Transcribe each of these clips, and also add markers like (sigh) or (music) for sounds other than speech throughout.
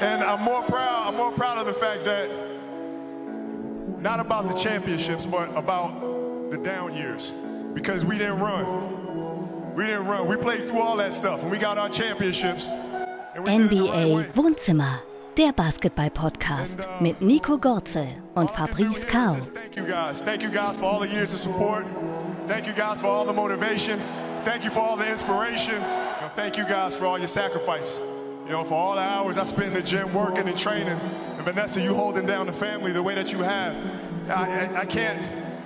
And I'm more proud, I'm more proud of the fact that not about the championships, but about the down years. Because we didn't run. We didn't run. We played through all that stuff and we got our championships. NBA Wohnzimmer, der Basketball-Podcast uh, mit Nico Gorzel und Fabrice Kau. Thank you guys. Thank you guys for all the years of support. Thank you guys for all the motivation. Thank you for all the inspiration. Thank you guys for all your sacrifice. You know, for all the hours I spent in the gym working and training. And Vanessa, you holding down the family the way that you have. I, I, I can't,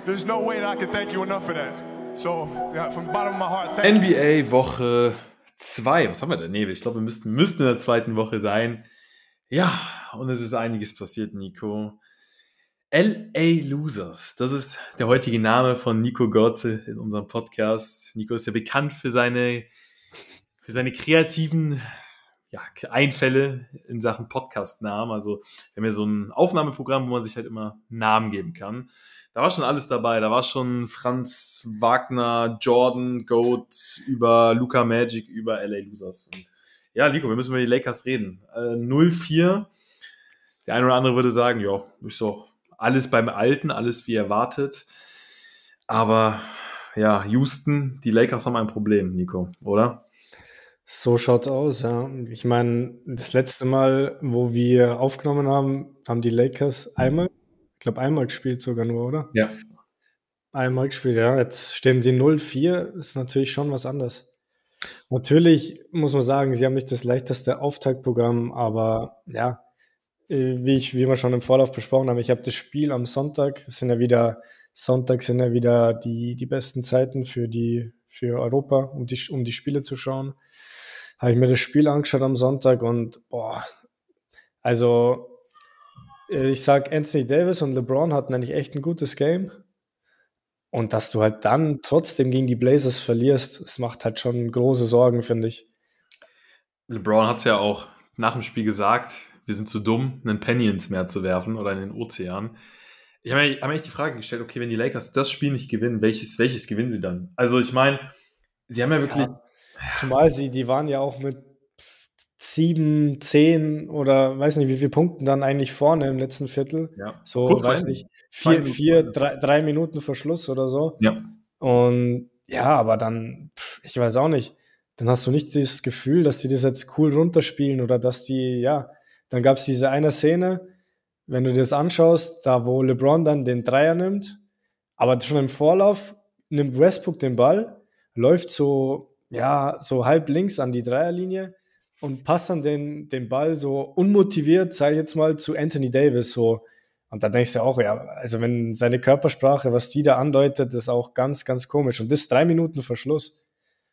there's no way that I can thank you enough for that. So, yeah, from the bottom of my heart, thank. NBA Woche 2. Was haben wir denn? Nee, ich glaube, wir müssten, müssten in der zweiten Woche sein. Ja, und es ist einiges passiert, Nico. LA Losers, das ist der heutige Name von Nico Gorze in unserem Podcast. Nico ist ja bekannt für seine, für seine kreativen ja, Einfälle in Sachen Podcast-Namen. Also wir haben ja so ein Aufnahmeprogramm, wo man sich halt immer Namen geben kann. Da war schon alles dabei. Da war schon Franz Wagner, Jordan, Goat, über Luca Magic, über LA Losers. Und ja, Nico, wir müssen über die Lakers reden. Äh, 0-4. Der eine oder andere würde sagen, ja, ist doch alles beim Alten, alles wie erwartet. Aber ja, Houston, die Lakers haben ein Problem, Nico, oder? So schaut's aus, ja. Ich meine, das letzte Mal, wo wir aufgenommen haben, haben die Lakers einmal, ich glaube einmal gespielt sogar nur, oder? Ja. Einmal gespielt, ja. Jetzt stehen sie 0-4, ist natürlich schon was anderes. Natürlich muss man sagen, sie haben nicht das leichteste Auftaktprogramm, aber ja, äh, wie ich, wie wir schon im Vorlauf besprochen haben, ich habe das Spiel am Sonntag, es sind ja wieder, Sonntag sind ja wieder die, die besten Zeiten für die, für Europa, um die, um die Spiele zu schauen. Habe ich mir das Spiel angeschaut am Sonntag und boah, also äh, ich sag, Anthony Davis und LeBron hatten eigentlich echt ein gutes Game. Und dass du halt dann trotzdem gegen die Blazers verlierst, das macht halt schon große Sorgen, finde ich. LeBron hat es ja auch nach dem Spiel gesagt, wir sind zu dumm, einen Penny ins Meer zu werfen oder in den Ozean. Ich habe mir, hab mir echt die Frage gestellt, okay, wenn die Lakers das Spiel nicht gewinnen, welches, welches gewinnen sie dann? Also ich meine, sie haben ja wirklich... Ja, zumal sie, die waren ja auch mit sieben, zehn oder weiß nicht wie viele Punkten dann eigentlich vorne im letzten Viertel. Ja. So, Kurz weiß nicht, vier, vier drei, drei Minuten Verschluss oder so. Ja. Und ja, aber dann, pff, ich weiß auch nicht, dann hast du nicht das Gefühl, dass die das jetzt cool runterspielen oder dass die, ja, dann gab es diese eine Szene, wenn du dir das anschaust, da wo LeBron dann den Dreier nimmt, aber schon im Vorlauf nimmt Westbrook den Ball, läuft so, ja, so halb links an die Dreierlinie und passt dann den, den Ball so unmotiviert, sag ich jetzt mal, zu Anthony Davis so. Und da denkst du auch, ja, also wenn seine Körpersprache, was die da andeutet, ist auch ganz, ganz komisch. Und das ist drei Minuten Verschluss.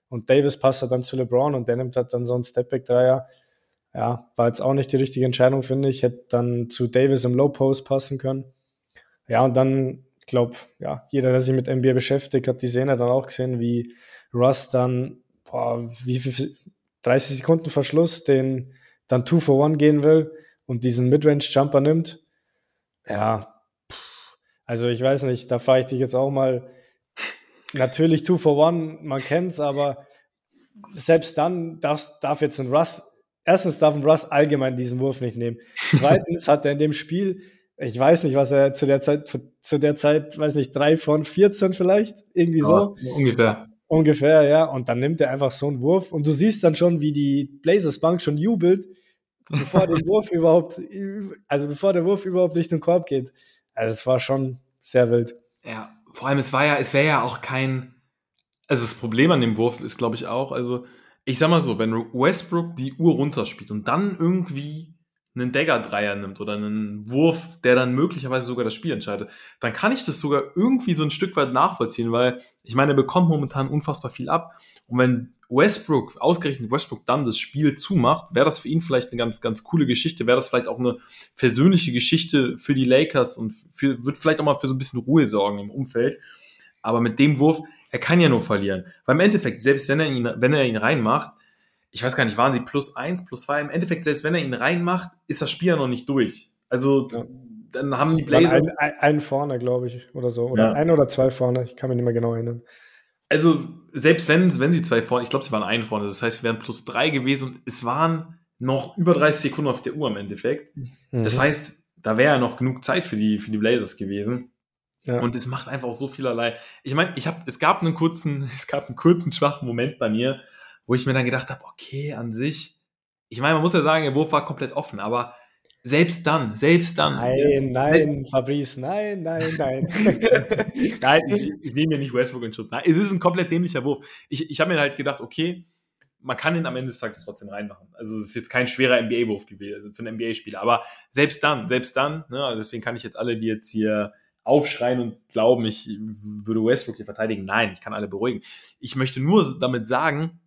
Und Davis passt halt dann zu LeBron und der nimmt halt dann so einen Stepback-Dreier. Ja, war jetzt auch nicht die richtige Entscheidung, finde ich. Hätte dann zu Davis im Low Post passen können. Ja, und dann, ich glaube, ja, jeder, der sich mit NBA beschäftigt, hat die Szene dann auch gesehen, wie Russ dann, boah, wie viel, 30 Sekunden Verschluss, den dann Two for One gehen will und diesen Midrange-Jumper nimmt. Ja, also ich weiß nicht, da frage ich dich jetzt auch mal, natürlich Two for One, man kennt's, aber selbst dann darf, darf jetzt ein Russ, erstens darf ein Russ allgemein diesen Wurf nicht nehmen. Zweitens hat er in dem Spiel, ich weiß nicht, was er zu der Zeit, zu der Zeit, weiß nicht, drei von 14 vielleicht, irgendwie so. Ja, ungefähr. Ungefähr, ja. Und dann nimmt er einfach so einen Wurf und du siehst dann schon, wie die Blazers Bank schon jubelt, bevor der (laughs) Wurf überhaupt, also bevor der Wurf überhaupt Richtung Korb geht. Also es war schon sehr wild. Ja, vor allem, es war ja, es wäre ja auch kein. Also das Problem an dem Wurf ist, glaube ich, auch, also, ich sag mal so, wenn Westbrook die Uhr runterspielt und dann irgendwie einen Dagger-Dreier nimmt oder einen Wurf, der dann möglicherweise sogar das Spiel entscheidet, dann kann ich das sogar irgendwie so ein Stück weit nachvollziehen, weil ich meine, er bekommt momentan unfassbar viel ab. Und wenn Westbrook, ausgerechnet Westbrook, dann das Spiel zumacht, wäre das für ihn vielleicht eine ganz, ganz coole Geschichte, wäre das vielleicht auch eine persönliche Geschichte für die Lakers und für, wird vielleicht auch mal für so ein bisschen Ruhe sorgen im Umfeld. Aber mit dem Wurf, er kann ja nur verlieren. Weil im Endeffekt, selbst wenn er ihn, wenn er ihn reinmacht, ich weiß gar nicht, waren sie plus eins, plus zwei? Im Endeffekt, selbst wenn er ihn reinmacht, ist das Spiel ja noch nicht durch. Also, Ja. dann haben die Blazers. Ein, ein, einen vorne, glaube ich, oder so. Oder Ja. ein oder zwei vorne, ich kann mich nicht mehr genau erinnern. Also, selbst wenn, wenn sie zwei vorne, ich glaube, sie waren ein vorne, das heißt, sie wären plus drei gewesen und es waren noch über 30 Sekunden auf der Uhr im Endeffekt. Mhm. Das heißt, da wäre ja noch genug Zeit für die, für die Blazers gewesen. Ja. Und es macht einfach so vielerlei. Ich meine, ich habe, es gab einen kurzen, (laughs) es gab einen kurzen schwachen Moment bei mir, wo ich mir dann gedacht habe, okay, an sich, ich meine, man muss ja sagen, der Wurf war komplett offen, aber selbst dann, selbst dann. Nein, nein, Fabrice, nein, nein, nein. (laughs) Nein, ich, ich nehme mir nicht Westbrook in Schutz. Nein, es ist ein komplett dämlicher Wurf. Ich, ich habe mir halt gedacht, okay, man kann ihn am Ende des Tages trotzdem reinmachen. Also es ist jetzt kein schwerer NBA-Wurf gewesen für einen NBA-Spieler. Aber selbst dann, selbst dann, ne, also deswegen kann ich jetzt alle, die jetzt hier aufschreien und glauben, ich würde Westbrook hier verteidigen. Nein, ich kann alle beruhigen. Ich möchte nur damit sagen,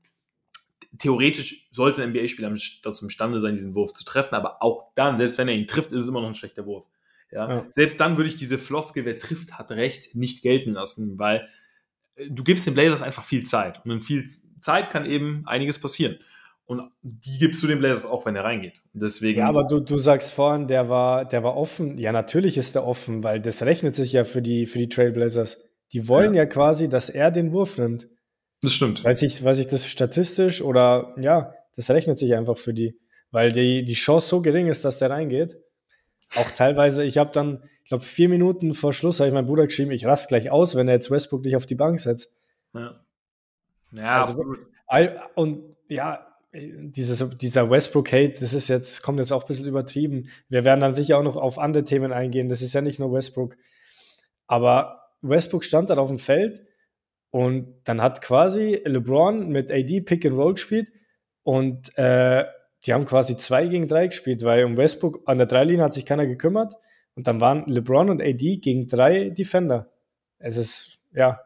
theoretisch sollte ein NBA-Spieler dazu imstande sein, diesen Wurf zu treffen, aber auch dann, selbst wenn er ihn trifft, ist es immer noch ein schlechter Wurf. Ja? Ja. Selbst dann würde ich diese Floskel, wer trifft, hat recht, nicht gelten lassen, weil äh, du gibst den Blazers einfach viel Zeit. Und in viel Zeit kann eben einiges passieren. Und die gibst du den Blazers auch, wenn er reingeht. Deswegen. Ja, aber du, du sagst vorhin, der war, der war offen. Ja, natürlich ist der offen, weil das rechnet sich ja für die, für die Trailblazers. Die wollen ja. quasi, dass er den Wurf nimmt. Das stimmt. Weiß ich, weiß ich das statistisch oder ja, das rechnet sich einfach für die, weil die, die Chance so gering ist, dass der reingeht. Auch teilweise, ich habe dann, ich glaube, vier Minuten vor Schluss habe ich meinem Bruder geschrieben, ich rast gleich aus, wenn er jetzt Westbrook dich auf die Bank setzt. Ja, ja Also, Und ja, dieses, dieser Westbrook-Hate, das ist jetzt, das kommt jetzt auch ein bisschen übertrieben. Wir werden dann sicher auch noch auf andere Themen eingehen. Das ist ja nicht nur Westbrook. Aber Westbrook stand dann auf dem Feld und dann hat quasi LeBron mit AD Pick and Roll gespielt und äh, die haben quasi zwei gegen drei gespielt, weil um Westbrook an der Dreilinie hat sich keiner gekümmert und dann waren LeBron und AD gegen drei Defender. Es ist, ja,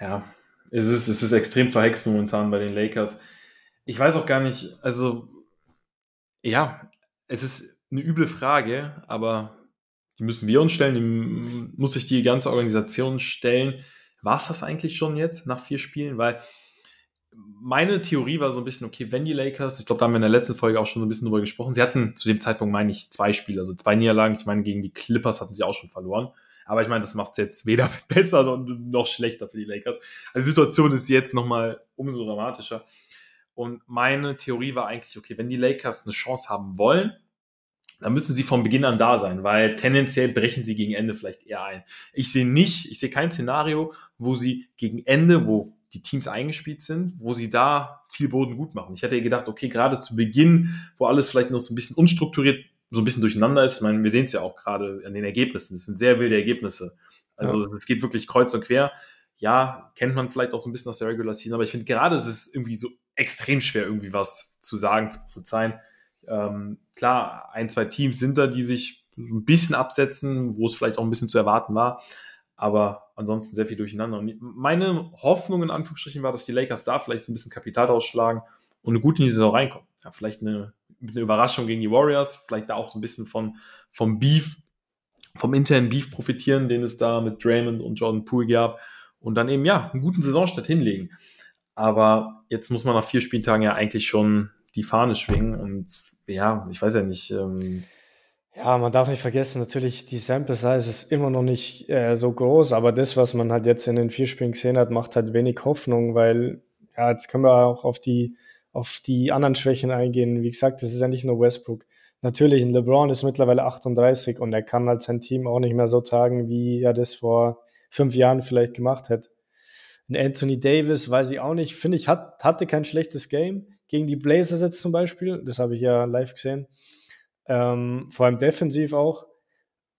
Ja, es ist, es ist extrem verhext momentan bei den Lakers. Ich weiß auch gar nicht, also, ja, es ist eine üble Frage, aber die müssen wir uns stellen, die muss sich die ganze Organisation stellen. War es das eigentlich schon jetzt nach vier Spielen? Weil meine Theorie war so ein bisschen, okay, wenn die Lakers, ich glaube, da haben wir in der letzten Folge auch schon so ein bisschen drüber gesprochen, sie hatten zu dem Zeitpunkt, meine ich, zwei Spiele, also zwei Niederlagen. Ich meine, gegen die Clippers hatten sie auch schon verloren. Aber ich meine, das macht es jetzt weder (laughs) besser noch, schlechter für die Lakers. Also die Situation ist jetzt nochmal umso dramatischer. Und meine Theorie war eigentlich, okay, wenn die Lakers eine Chance haben wollen, dann müssen sie von Beginn an da sein, weil tendenziell brechen sie gegen Ende vielleicht eher ein. Ich sehe nicht, ich sehe kein Szenario, wo sie gegen Ende, wo die Teams eingespielt sind, wo sie da viel Boden gut machen. Ich hätte gedacht, okay, gerade zu Beginn, wo alles vielleicht noch so ein bisschen unstrukturiert, so ein bisschen durcheinander ist, ich meine, wir sehen es ja auch gerade an den Ergebnissen, es sind sehr wilde Ergebnisse. Also Ja. es geht wirklich kreuz und quer. Ja, kennt man vielleicht auch so ein bisschen aus der Regular Season, aber ich finde gerade es ist irgendwie so extrem schwer, irgendwie was zu sagen, zu prophezeien. Ähm, klar, ein, zwei Teams sind da, die sich so ein bisschen absetzen, wo es vielleicht auch ein bisschen zu erwarten war. Aber ansonsten sehr viel durcheinander. Und meine Hoffnung in Anführungsstrichen war, dass die Lakers da vielleicht ein bisschen Kapital ausschlagen und gut in die Saison reinkommen. Ja, vielleicht eine, eine Überraschung gegen die Warriors, vielleicht da auch so ein bisschen von, vom Beef, vom internen Beef profitieren, den es da mit Draymond und Jordan Poole gab. Und dann eben, ja, einen guten Saisonstart hinlegen. Aber jetzt muss man nach vier Spieltagen ja eigentlich schon die Fahne schwingen. Und ja, ich weiß ja nicht. Ähm, Ja, man darf nicht vergessen, natürlich, die Sample Size ist immer noch nicht äh, so groß, aber das, was man halt jetzt in den vier Spielen gesehen hat, macht halt wenig Hoffnung, weil, ja, jetzt können wir auch auf die, auf die anderen Schwächen eingehen. Wie gesagt, das ist ja nicht nur Westbrook. Natürlich, LeBron ist mittlerweile 38 und er kann halt sein Team auch nicht mehr so tragen, wie er das vor fünf Jahren vielleicht gemacht hätte. Ein Anthony Davis, weiß ich auch nicht, finde ich, hat, hatte kein schlechtes Game gegen die Blazers jetzt zum Beispiel. Das habe ich ja live gesehen. Ähm, vor allem defensiv auch.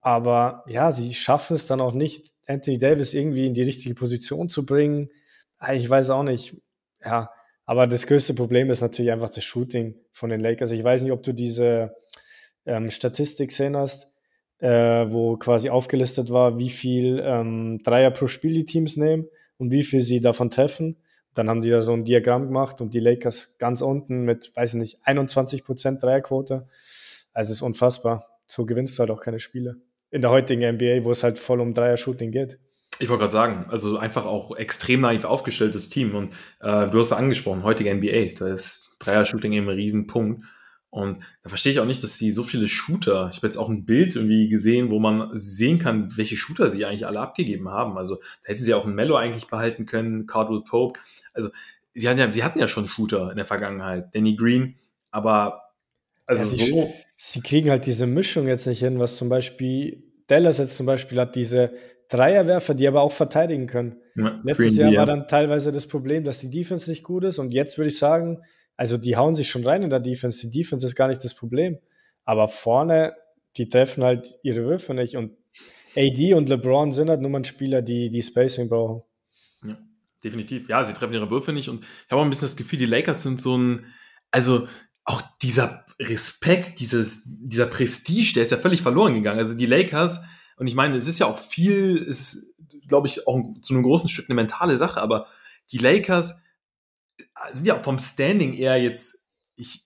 Aber ja, sie schaffen es dann auch nicht, Anthony Davis irgendwie in die richtige Position zu bringen. Ah, Ich weiß auch nicht. Ja, aber das größte Problem ist natürlich einfach das Shooting von den Lakers. Ich weiß nicht, ob du diese ähm, Statistik gesehen hast, äh, wo quasi aufgelistet war, wie viel ähm, Dreier pro Spiel die Teams nehmen und wie viel sie davon treffen. Dann haben die da so ein Diagramm gemacht und die Lakers ganz unten mit, weiß ich nicht, 21% Dreierquote. Also es ist unfassbar. So gewinnst du halt auch keine Spiele. In der heutigen NBA, wo es halt voll um Dreier-Shooting geht. Ich wollte gerade sagen, also einfach auch extrem naiv aufgestelltes Team. Und äh, du hast es angesprochen, heutige NBA, da ist Dreier-Shooting eben ein Riesenpunkt. Und da verstehe ich auch nicht, dass sie so viele Shooter, ich habe jetzt auch ein Bild irgendwie gesehen, wo man sehen kann, welche Shooter sie eigentlich alle abgegeben haben. Also da hätten sie auch einen Mello eigentlich behalten können, Cardwell Pope. Also sie hatten ja, sie hatten ja schon Shooter in der Vergangenheit, Danny Green, aber Also ja, sie, so. Sie kriegen halt diese Mischung jetzt nicht hin, was zum Beispiel Dallas jetzt zum Beispiel hat, diese Dreierwerfer, die aber auch verteidigen können. Ja, Letztes Jahr war dann teilweise das Problem, dass die Defense nicht gut ist und jetzt würde ich sagen, also die hauen sich schon rein in der Defense. Die Defense ist gar nicht das Problem. Aber vorne, die treffen halt ihre Würfe nicht und AD und LeBron sind halt nur mal Spieler, die, die Spacing brauchen. Ja, definitiv. Ja, sie treffen ihre Würfe nicht und ich habe auch ein bisschen das Gefühl, die Lakers sind so ein, also auch dieser Respekt, dieses, dieser Prestige, der ist ja völlig verloren gegangen. Also die Lakers, und ich meine, es ist ja auch viel, es ist, glaube ich, auch zu einem großen Stück eine mentale Sache, aber die Lakers sind ja vom Standing eher jetzt, ich,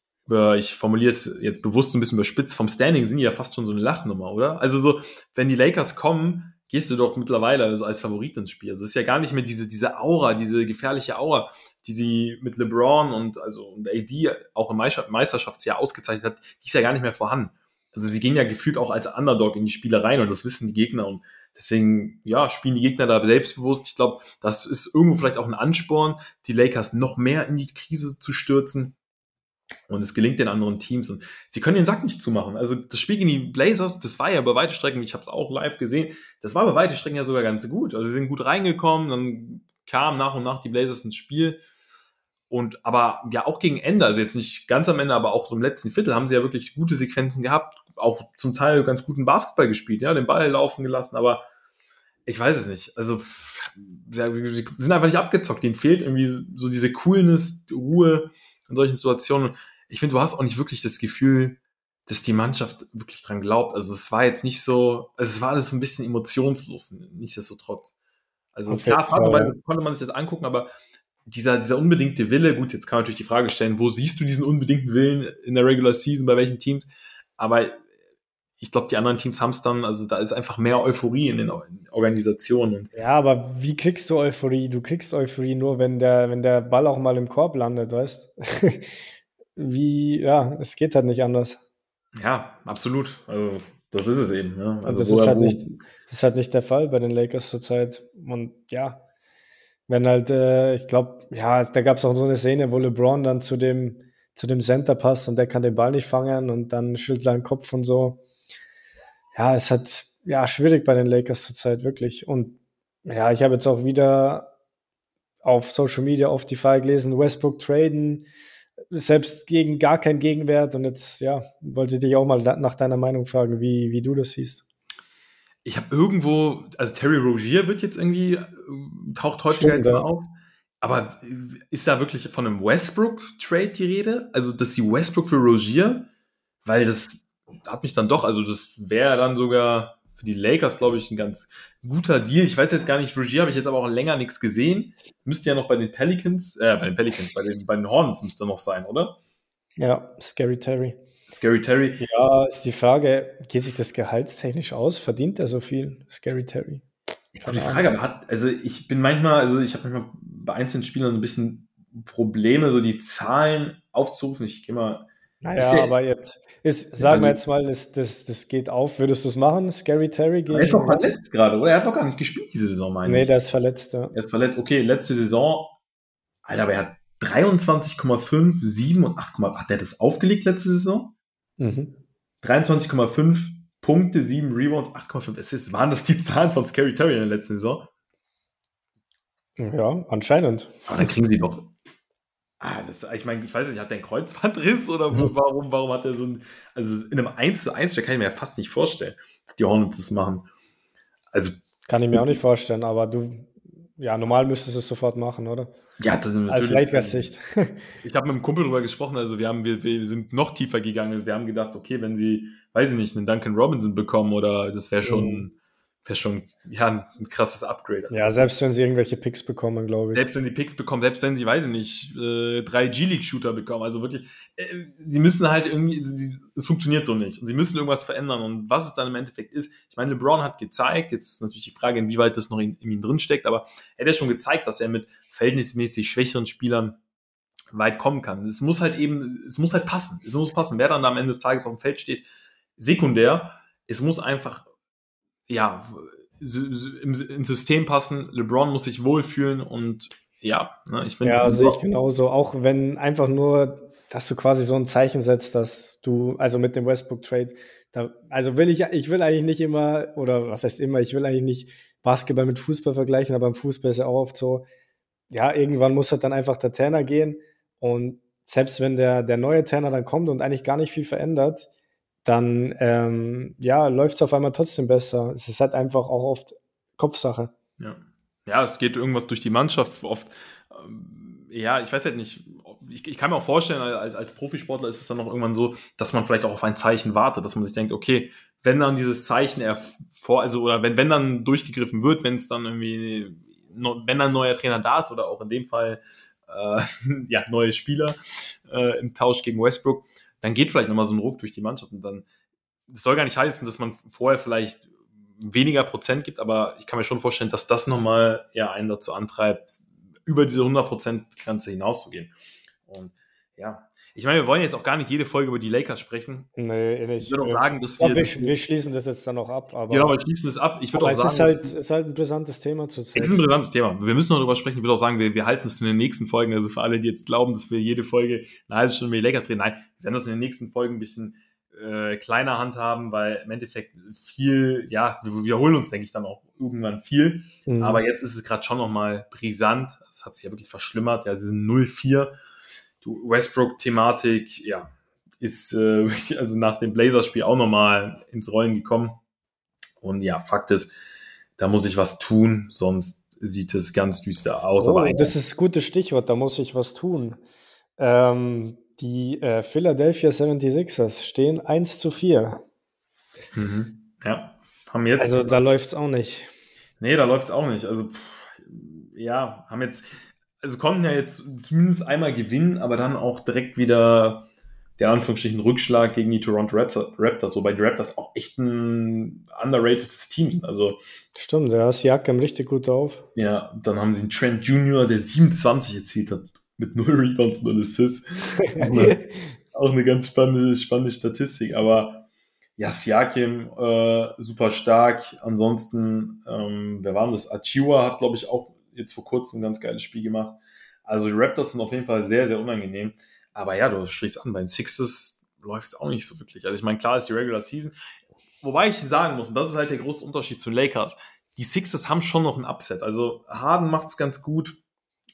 ich formuliere es jetzt bewusst ein bisschen überspitzt, vom Standing sind die ja fast schon so eine Lachnummer, oder? Also so, wenn die Lakers kommen, gehst du doch mittlerweile also als Favorit ins Spiel. Also es ist ja gar nicht mehr diese, diese Aura, diese gefährliche Aura, die sie mit LeBron und also und AD auch im Meisterschaftsjahr ausgezeichnet hat, die ist ja gar nicht mehr vorhanden. Also sie gehen ja gefühlt auch als Underdog in die Spiele rein und das wissen die Gegner und deswegen, ja, spielen die Gegner da selbstbewusst. Ich glaube, das ist irgendwo vielleicht auch ein Ansporn, die Lakers noch mehr in die Krise zu stürzen. Und es gelingt den anderen Teams. Und sie können den Sack nicht zumachen. Also das Spiel gegen die Blazers, das war ja bei weite Strecken, ich habe es auch live gesehen, das war bei weite Strecken ja sogar ganz gut. Also sie sind gut reingekommen, dann kamen nach und nach die Blazers ins Spiel. Und aber ja auch gegen Ende, also jetzt nicht ganz am Ende, aber auch so im letzten Viertel haben sie ja wirklich gute Sequenzen gehabt, auch zum Teil ganz guten Basketball gespielt, ja, den Ball laufen gelassen, aber ich weiß es nicht. Also sie sind einfach nicht abgezockt. Ihnen fehlt irgendwie so diese Coolness, Ruhe in solchen Situationen. Ich finde, du hast auch nicht wirklich das Gefühl, dass die Mannschaft wirklich dran glaubt. Also es war jetzt nicht so, also es war alles so ein bisschen emotionslos, nichtsdestotrotz. Also okay, klar, Phasenweise ja. konnte man sich das angucken, aber dieser, dieser unbedingte Wille, gut, jetzt kann man natürlich die Frage stellen, wo siehst du diesen unbedingten Willen in der Regular Season, bei welchen Teams? Aber ich glaube, die anderen Teams haben es dann, also da ist einfach mehr Euphorie in den Organisationen. Ja, aber wie kriegst du Euphorie? Du kriegst Euphorie nur, wenn der, wenn der Ball auch mal im Korb landet, weißt? (laughs) wie, ja, es geht halt nicht anders. Ja, absolut. Also das ist es eben. Ja. Also das ist, halt nicht, das ist halt nicht der Fall bei den Lakers zurzeit. Und ja, wenn halt, äh, ich glaube, ja, da gab es auch so eine Szene, wo LeBron dann zu dem, zu dem Center passt und der kann den Ball nicht fangen und dann schüttelt er den Kopf und so ja, es hat ja schwierig bei den Lakers zurzeit wirklich. Und ja, ich habe jetzt auch wieder auf Social Media auf die Fall gelesen, Westbrook traden, selbst gegen gar keinen Gegenwert. Und jetzt, ja, wollte dich auch mal nach deiner Meinung fragen, wie, wie du das siehst. Ich habe irgendwo, also Terry Rogier wird jetzt irgendwie, äh, taucht häufiger Stimmt, ja. auf. Aber ist da wirklich von einem Westbrook-Trade die Rede? Also, dass sie Westbrook für Rogier, weil das hat mich dann doch, also das wäre dann sogar für die Lakers, glaube ich, ein ganz guter Deal. Ich weiß jetzt gar nicht, Rogier habe ich jetzt aber auch länger nichts gesehen. Müsste ja noch bei den Pelicans, äh, bei den Pelicans, bei den, bei den Hornets müsste er noch sein, oder? Ja, Scary Terry. Scary Terry. Ja, ist die Frage, geht sich das gehaltstechnisch aus? Verdient er so viel, Scary Terry? Keine die Frage, aber hat, also ich bin manchmal, also ich habe manchmal bei einzelnen Spielern ein bisschen Probleme, so die Zahlen aufzurufen. Ich gehe mal naja, ja, aber jetzt ist, sagen wir jetzt mal, das, das, das geht auf. Würdest du es machen, Scary Terry? Gegen er ist doch verletzt gerade, oder? Er hat doch gar nicht gespielt diese Saison, meine nee, ich. Nee, der ist verletzt, ja. Er ist verletzt. Okay, letzte Saison, Alter, aber er hat 23,5, 7 und 8, hat der das aufgelegt letzte Saison? Mhm. 23,5 Punkte, 7 Rebounds, 8,5 Assists. Waren das die Zahlen von Scary Terry in der letzten Saison? Ja, anscheinend. Aber dann kriegen sie doch Ah, das, ich meine, ich weiß nicht, hat der einen Kreuzbandriss oder mhm. warum, warum hat er so ein, also in einem 1 zu 1, da kann ich mir ja fast nicht vorstellen, dass die Hornets das machen. Also. Kann ich mir auch nicht vorstellen, aber du, ja, normal müsstest du es sofort machen, oder? Ja, das. Als Lakers-Sicht. (laughs) ich habe mit einem Kumpel darüber gesprochen, also wir haben, wir, wir sind noch tiefer gegangen. Wir haben gedacht, okay, wenn sie, weiß ich nicht, einen Duncan Robinson bekommen oder das wäre schon, mhm wäre schon ja, ein krasses Upgrade. Also ja, selbst wenn sie irgendwelche Picks bekommen, glaube ich. Selbst wenn sie Picks bekommen, selbst wenn sie, weiß ich nicht, äh, drei G-League-Shooter bekommen. Also wirklich, äh, sie müssen halt irgendwie, es funktioniert so nicht. Und sie müssen irgendwas verändern. Und was es dann im Endeffekt ist, ich meine, LeBron hat gezeigt, jetzt ist natürlich die Frage, inwieweit das noch in, in ihm drin steckt, aber er hat ja schon gezeigt, dass er mit verhältnismäßig schwächeren Spielern weit kommen kann. Es muss halt eben, es muss halt passen. Es muss passen. Wer dann da am Ende des Tages auf dem Feld steht, sekundär. Es muss einfach ja, ins System passen. LeBron muss sich wohlfühlen und ja, ne, ich finde. Ja, sehe ich genauso. Auch wenn einfach nur dass du quasi so ein Zeichen setzt, dass du, also mit dem Westbrook-Trade, da, also will ich, ich will eigentlich nicht immer, oder was heißt immer, ich will eigentlich nicht Basketball mit Fußball vergleichen, aber im Fußball ist ja auch oft so, ja, irgendwann muss halt dann einfach der Trainer gehen und selbst wenn der, der neue Trainer dann kommt und eigentlich gar nicht viel verändert, dann ähm, ja, läuft es auf einmal trotzdem besser. Es ist halt einfach auch oft Kopfsache. Ja. ja, es geht irgendwas durch die Mannschaft. Oft, ähm, ja, ich weiß halt nicht, ich, ich, kann mir auch vorstellen, als, als, Profisportler ist es dann noch irgendwann so, dass man vielleicht auch auf ein Zeichen wartet, dass man sich denkt, okay, wenn dann dieses Zeichen vor, also oder wenn, wenn dann durchgegriffen wird, wenn es dann irgendwie, wenn dann ein neuer Trainer da ist oder auch in dem Fall äh, (laughs) ja, neue Spieler äh, im Tausch gegen Westbrook, dann geht vielleicht nochmal so ein Ruck durch die Mannschaft und dann, das soll gar nicht heißen, dass man vorher vielleicht weniger Prozent gibt, aber ich kann mir schon vorstellen, dass das nochmal ja, einen dazu antreibt, über diese 100%-Grenze hinauszugehen. Und ja, ich meine, wir wollen jetzt auch gar nicht jede Folge über die Lakers sprechen. Nee, nicht. Ich würde auch sagen, dass wir, wir, wir. schließen das jetzt dann noch ab. Aber, genau, wir schließen das ab. Ich würde auch es sagen. Ist halt, es ist halt ein brisantes Thema zu Es ist ein brisantes Thema. Wir müssen noch darüber sprechen. Ich würde auch sagen, wir, wir halten es in den nächsten Folgen. Also für alle, die jetzt glauben, dass wir jede Folge eine halbe Stunde über die Lakers reden. Nein, wir werden das in den nächsten Folgen ein bisschen äh, kleiner handhaben, weil im Endeffekt viel, ja, wir wiederholen uns, denke ich, dann auch irgendwann viel. Mhm. Aber jetzt ist es gerade schon nochmal brisant. Es hat sich ja wirklich verschlimmert. Ja, sie sind 0-4 Westbrook-Thematik, ja, ist äh, (laughs) also nach dem Blazers-Spiel auch nochmal ins Rollen gekommen. Und ja, Fakt ist, da muss ich was tun, sonst sieht es ganz düster aus. Oh, das ist ein gutes Stichwort, da muss ich was tun. Ähm, die äh, Philadelphia 76ers stehen 1 zu 4. Mhm. Ja, haben jetzt. Also da läuft es auch nicht. Nee, da läuft es auch nicht. Also, pff, ja, haben jetzt, also konnten ja jetzt zumindest einmal gewinnen, aber dann auch direkt wieder der Anführungsstrichen Rückschlag gegen die Toronto Raptors, wobei die Raptors auch echt ein underrated's Team sind. Also, Stimmt, der ist Jakam richtig gut auf. Ja, dann haben sie einen Trent Junior, der 27 erzielt hat, mit 0 Rebounds und Assists. (laughs) auch, eine, auch eine ganz spannende, spannende Statistik, aber ja, Siakim äh, super stark. Ansonsten, ähm, wer war denn das? Achiwa hat, glaube ich, auch jetzt vor kurzem ein ganz geiles Spiel gemacht. Also die Raptors sind auf jeden Fall sehr, sehr unangenehm. Aber ja, du sprichst an, bei den Sixes läuft es auch nicht so wirklich. Also ich meine, klar ist die Regular Season. Wobei ich sagen muss, und das ist halt der große Unterschied zu Lakers, die Sixes haben schon noch ein Upset. Also Harden macht es ganz gut.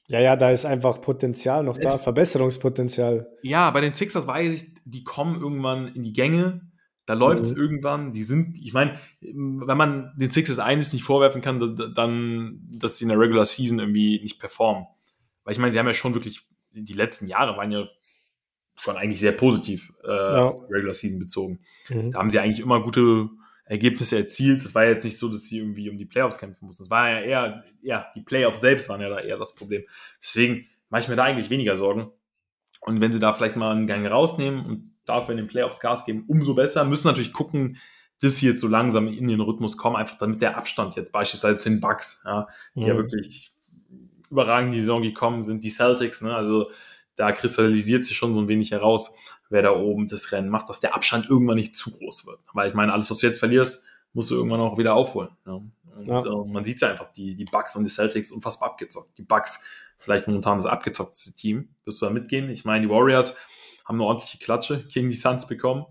Ja, ja, da ist einfach Potenzial noch da, Verbesserungspotenzial. Ja, bei den Sixers weiß ich, die kommen irgendwann in die Gänge da läuft es mhm. irgendwann. Die sind, ich meine, wenn man den Sixers eines nicht vorwerfen kann, dann, dass sie in der Regular Season irgendwie nicht performen. Weil ich meine, sie haben ja schon wirklich, die letzten Jahre waren ja schon eigentlich sehr positiv äh, ja. Regular Season bezogen. Mhm. Da haben sie eigentlich immer gute Ergebnisse erzielt. Das war jetzt nicht so, dass sie irgendwie um die Playoffs kämpfen mussten. Das war ja eher, ja, die Playoffs selbst waren ja da eher das Problem. Deswegen mache ich mir da eigentlich weniger Sorgen. Und wenn sie da vielleicht mal einen Gang rausnehmen und dafür in den Playoffs Gas geben, umso besser. Müssen natürlich gucken, dass sie jetzt so langsam in den Rhythmus kommen, einfach damit der Abstand jetzt beispielsweise zu den Bucks, ja, die ja, ja wirklich überragend die Saison gekommen sind, die Celtics, ne, also da kristallisiert sich schon so ein wenig heraus, wer da oben das Rennen macht, dass der Abstand irgendwann nicht zu groß wird. Weil ich meine, alles, was du jetzt verlierst, musst du irgendwann auch wieder aufholen. Ne? Und ja. äh, man sieht ja einfach, die, die Bucks und die Celtics unfassbar abgezockt. Die Bucks vielleicht momentan das abgezockteste Team. Wirst du da mitgehen? Ich meine, die Warriors haben eine ordentliche Klatsche gegen die Suns bekommen.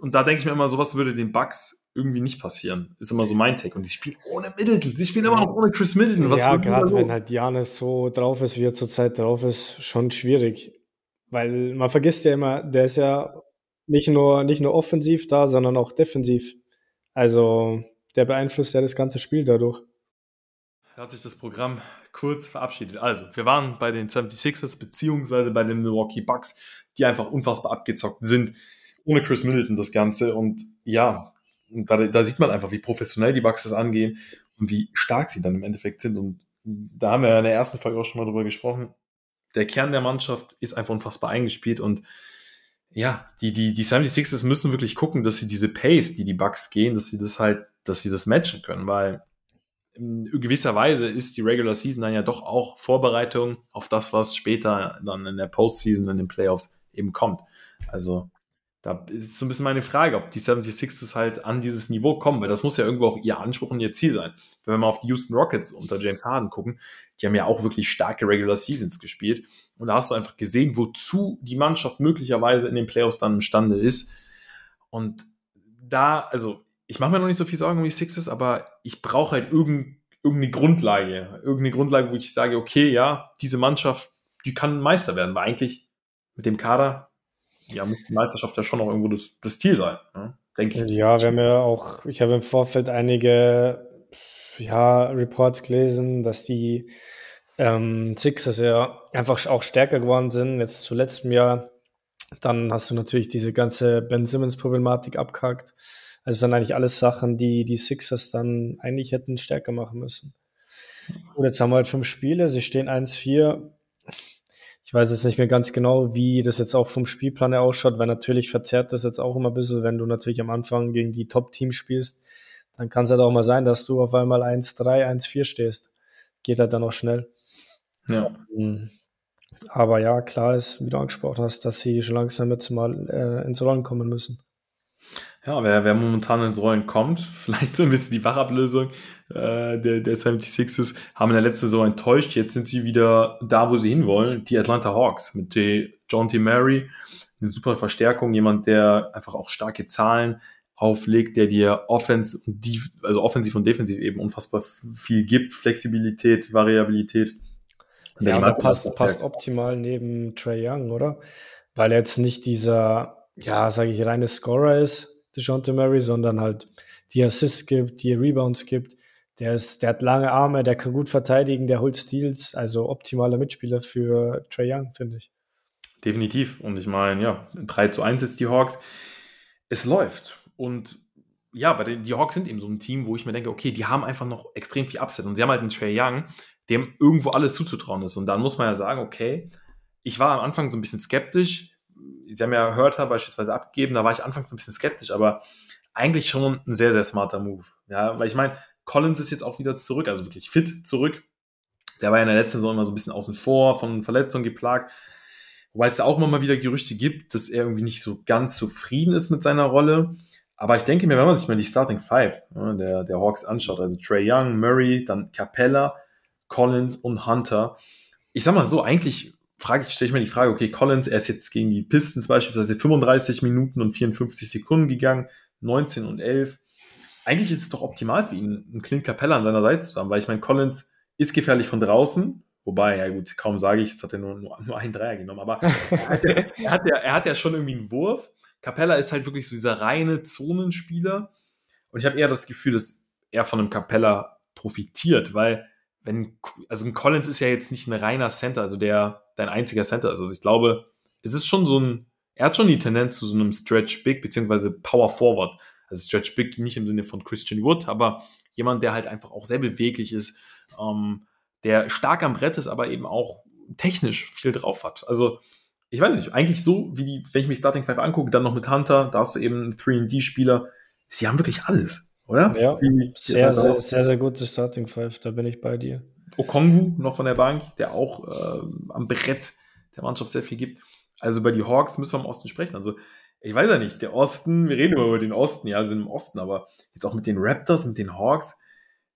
Und da denke ich mir immer, sowas würde den Bucks irgendwie nicht passieren. Ist immer so mein Take. Und die spielen ohne Middleton. Sie spielen immer noch ohne Chris Middleton. Was ja, gerade wenn halt Janis so drauf ist, wie er zurzeit drauf ist, schon schwierig. Weil man vergisst ja immer, der ist ja nicht nur, nicht nur offensiv da, sondern auch defensiv. Also der beeinflusst ja das ganze Spiel dadurch. Hat sich das Programm kurz verabschiedet. Also, wir waren bei den 76ers beziehungsweise bei den Milwaukee Bucks die einfach unfassbar abgezockt sind. Ohne Chris Middleton das Ganze. Und ja, da, da sieht man einfach, wie professionell die Bucks das angehen und wie stark sie dann im Endeffekt sind. Und da haben wir ja in der ersten Folge auch schon mal drüber gesprochen. Der Kern der Mannschaft ist einfach unfassbar eingespielt und ja, die, die, die 76ers müssen wirklich gucken, dass sie diese Pace, die die Bucks gehen, dass sie das halt, dass sie das matchen können, weil in gewisser Weise ist die Regular Season dann ja doch auch Vorbereitung auf das, was später dann in der Postseason, in den Playoffs eben kommt. Also da ist so ein bisschen meine Frage, ob die 76ers halt an dieses Niveau kommen, weil das muss ja irgendwo auch ihr Anspruch und ihr Ziel sein. Wenn wir mal auf die Houston Rockets unter James Harden gucken, die haben ja auch wirklich starke Regular Seasons gespielt. Und da hast du einfach gesehen, wozu die Mannschaft möglicherweise in den Playoffs dann imstande ist. Und da, also ich mache mir noch nicht so viel Sorgen um die Sixers, aber ich brauche halt irgendein, irgendeine Grundlage. Irgendeine Grundlage, wo ich sage, okay, ja, diese Mannschaft, die kann Meister werden, weil eigentlich mit dem Kader ja, muss die Meisterschaft ja schon noch irgendwo das, das Ziel sein, ne? denke ich. Ja, wir haben ja auch, ich habe im Vorfeld einige ja, Reports gelesen, dass die ähm, Sixers ja einfach auch stärker geworden sind, jetzt zu letztem Jahr. Dann hast du natürlich diese ganze Ben Simmons-Problematik abgehakt. Also sind eigentlich alles Sachen, die die Sixers dann eigentlich hätten stärker machen müssen. Und jetzt haben wir halt fünf Spiele, sie stehen 1-4 ich weiß jetzt nicht mehr ganz genau, wie das jetzt auch vom Spielplan her ausschaut, weil natürlich verzerrt das jetzt auch immer ein bisschen, wenn du natürlich am Anfang gegen die Top-Teams spielst. Dann kann es halt auch mal sein, dass du auf einmal 1-3, 1-4 stehst. Geht halt dann auch schnell. Ja. Ähm, aber ja, klar ist, wie du angesprochen hast, dass sie schon langsam jetzt mal äh, ins Rollen kommen müssen. Ja, wer, wer momentan ins Rollen kommt, (laughs) vielleicht so ein bisschen die Wachablösung äh, der, der 76ers, haben in der letzten Saison enttäuscht. Jetzt sind sie wieder da, wo sie hinwollen. Die Atlanta Hawks mit John T. Mary. Eine super Verstärkung, jemand, der einfach auch starke Zahlen auflegt, der dir Offense und die, also offensiv und defensiv eben unfassbar viel gibt, Flexibilität, Variabilität. Ja, aber passt, passt optimal neben Trey Young, oder? Weil er jetzt nicht dieser, ja, sage ich, reine Scorer ist, DeJounte Murray, sondern halt die Assists gibt, die Rebounds gibt. Der, ist, der hat lange Arme, der kann gut verteidigen, der holt Steals, also optimaler Mitspieler für Trey Young, finde ich. Definitiv. Und ich meine, ja, 3 zu 1 ist die Hawks. Es läuft. Und ja, bei den, die Hawks sind eben so ein Team, wo ich mir denke, okay, die haben einfach noch extrem viel Upset. Und sie haben halt einen Trey Young, dem irgendwo alles zuzutrauen ist. Und dann muss man ja sagen, okay, ich war am Anfang so ein bisschen skeptisch, Sie haben ja Hörter beispielsweise abgegeben, da war ich anfangs ein bisschen skeptisch, aber eigentlich schon ein sehr, sehr smarter Move. Ja, weil ich meine, Collins ist jetzt auch wieder zurück, also wirklich fit zurück. Der war ja in der letzten Saison immer so ein bisschen außen vor, von Verletzungen geplagt. Wobei es da auch immer mal wieder Gerüchte gibt, dass er irgendwie nicht so ganz zufrieden ist mit seiner Rolle. Aber ich denke mir, wenn man sich mal die Starting Five ne, der, der Hawks anschaut, also Trey Young, Murray, dann Capella, Collins und Hunter. Ich sag mal so, eigentlich frage ich, stelle ich mir die Frage, okay, Collins, er ist jetzt gegen die Pistons beispielsweise 35 Minuten und 54 Sekunden gegangen, 19 und 11. Eigentlich ist es doch optimal für ihn, einen Clint Capella an seiner Seite zu haben, weil ich meine, Collins ist gefährlich von draußen, wobei, ja gut, kaum sage ich, jetzt hat er nur, nur, nur einen Dreier genommen, aber er hat, ja, er, hat ja, er hat ja schon irgendwie einen Wurf. Capella ist halt wirklich so dieser reine Zonenspieler und ich habe eher das Gefühl, dass er von einem Capella profitiert, weil wenn, also ein Collins ist ja jetzt nicht ein reiner Center, also der dein einziger Center ist. Also ich glaube, es ist schon so ein, er hat schon die Tendenz zu so einem Stretch Big beziehungsweise Power Forward. Also Stretch Big nicht im Sinne von Christian Wood, aber jemand, der halt einfach auch sehr beweglich ist, ähm, der stark am Brett ist, aber eben auch technisch viel drauf hat. Also ich weiß nicht, eigentlich so, wie die, wenn ich mir Starting Five angucke, dann noch mit Hunter, da hast du eben einen 3D-Spieler. Sie haben wirklich alles oder? Ja, Wie, sehr, sehr, sehr, sehr gutes Starting Five, da bin ich bei dir. Okongu noch von der Bank, der auch äh, am Brett der Mannschaft sehr viel gibt. Also bei die Hawks müssen wir im Osten sprechen. Also ich weiß ja nicht, der Osten, wir reden immer über den Osten, ja, sind im Osten, aber jetzt auch mit den Raptors, mit den Hawks,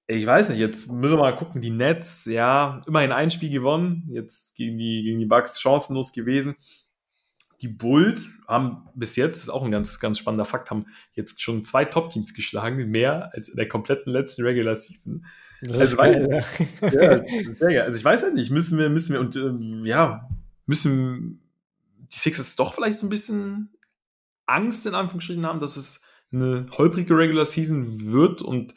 ich weiß nicht, jetzt müssen wir mal gucken, die Nets, ja, immerhin ein Spiel gewonnen, jetzt gegen die, gegen die Bucks chancenlos gewesen die Bulls haben bis jetzt, das ist auch ein ganz, ganz spannender Fakt, haben jetzt schon zwei Top-Teams geschlagen, mehr als in der kompletten letzten Regular Season. Das also, geil, weil, ja. (laughs) ja, geil. Also ich weiß halt nicht, müssen wir, müssen wir und ähm, ja, müssen die Sixers doch vielleicht so ein bisschen Angst in Anführungsstrichen haben, dass es eine holprige Regular Season wird und